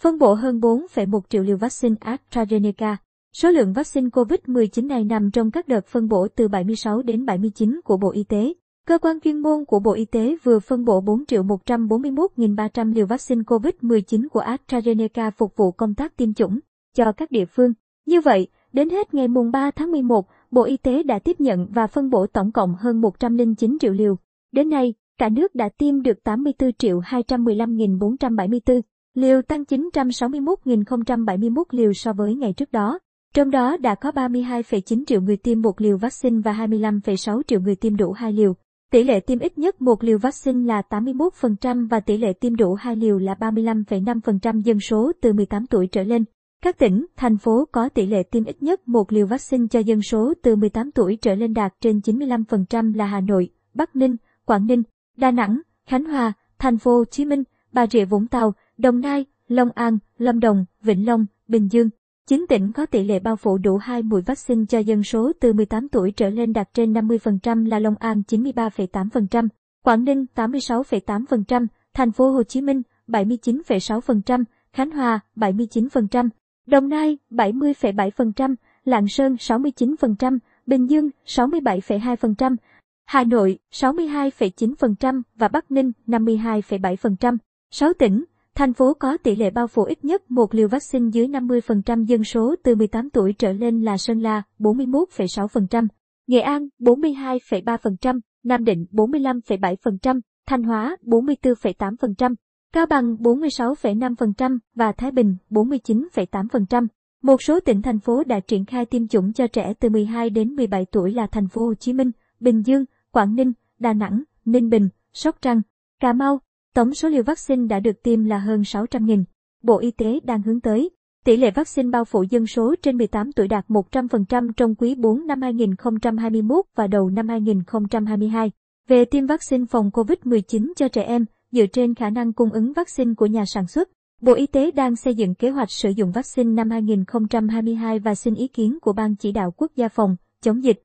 phân bổ hơn 4,1 triệu liều vaccine AstraZeneca. Số lượng vaccine COVID-19 này nằm trong các đợt phân bổ từ 76 đến 79 của Bộ Y tế. Cơ quan chuyên môn của Bộ Y tế vừa phân bổ 4 triệu 141.300 liều vaccine COVID-19 của AstraZeneca phục vụ công tác tiêm chủng cho các địa phương. Như vậy, đến hết ngày mùng 3 tháng 11, Bộ Y tế đã tiếp nhận và phân bổ tổng cộng hơn 109 triệu liều. Đến nay, cả nước đã tiêm được 84 triệu 215.474 liều tăng 961.071 liều so với ngày trước đó. Trong đó đã có 32,9 triệu người tiêm một liều vaccine và 25,6 triệu người tiêm đủ hai liều. Tỷ lệ tiêm ít nhất một liều vaccine là 81% và tỷ lệ tiêm đủ hai liều là 35,5% dân số từ 18 tuổi trở lên. Các tỉnh, thành phố có tỷ lệ tiêm ít nhất một liều vaccine cho dân số từ 18 tuổi trở lên đạt trên 95% là Hà Nội, Bắc Ninh, Quảng Ninh, Đà Nẵng, Khánh Hòa, Thành phố Hồ Chí Minh, Bà Rịa Vũng Tàu, Đồng Nai, Long An, Lâm Đồng, Vĩnh Long, Bình Dương. 9 tỉnh có tỷ lệ bao phủ đủ 2 mũi vaccine cho dân số từ 18 tuổi trở lên đạt trên 50% là Long An 93,8%, Quảng Ninh 86,8%, Thành phố Hồ Chí Minh 79,6%, Khánh Hòa 79%, Đồng Nai 70,7%, Lạng Sơn 69%, Bình Dương 67,2%, Hà Nội 62,9% và Bắc Ninh 52,7%. 6 tỉnh, thành phố có tỷ lệ bao phủ ít nhất một liều vaccine dưới 50% dân số từ 18 tuổi trở lên là Sơn La 41,6%, Nghệ An 42,3%, Nam Định 45,7%, Thanh Hóa 44,8%, Cao Bằng 46,5% và Thái Bình 49,8%. Một số tỉnh thành phố đã triển khai tiêm chủng cho trẻ từ 12 đến 17 tuổi là thành phố Hồ Chí Minh, Bình Dương, Quảng Ninh, Đà Nẵng, Ninh Bình, Sóc Trăng, Cà Mau. Tổng số liều vaccine đã được tiêm là hơn 600.000. Bộ Y tế đang hướng tới tỷ lệ vaccine bao phủ dân số trên 18 tuổi đạt 100% trong quý 4 năm 2021 và đầu năm 2022. Về tiêm vaccine phòng COVID-19 cho trẻ em, dựa trên khả năng cung ứng vaccine của nhà sản xuất, Bộ Y tế đang xây dựng kế hoạch sử dụng vaccine năm 2022 và xin ý kiến của Ban chỉ đạo quốc gia phòng chống dịch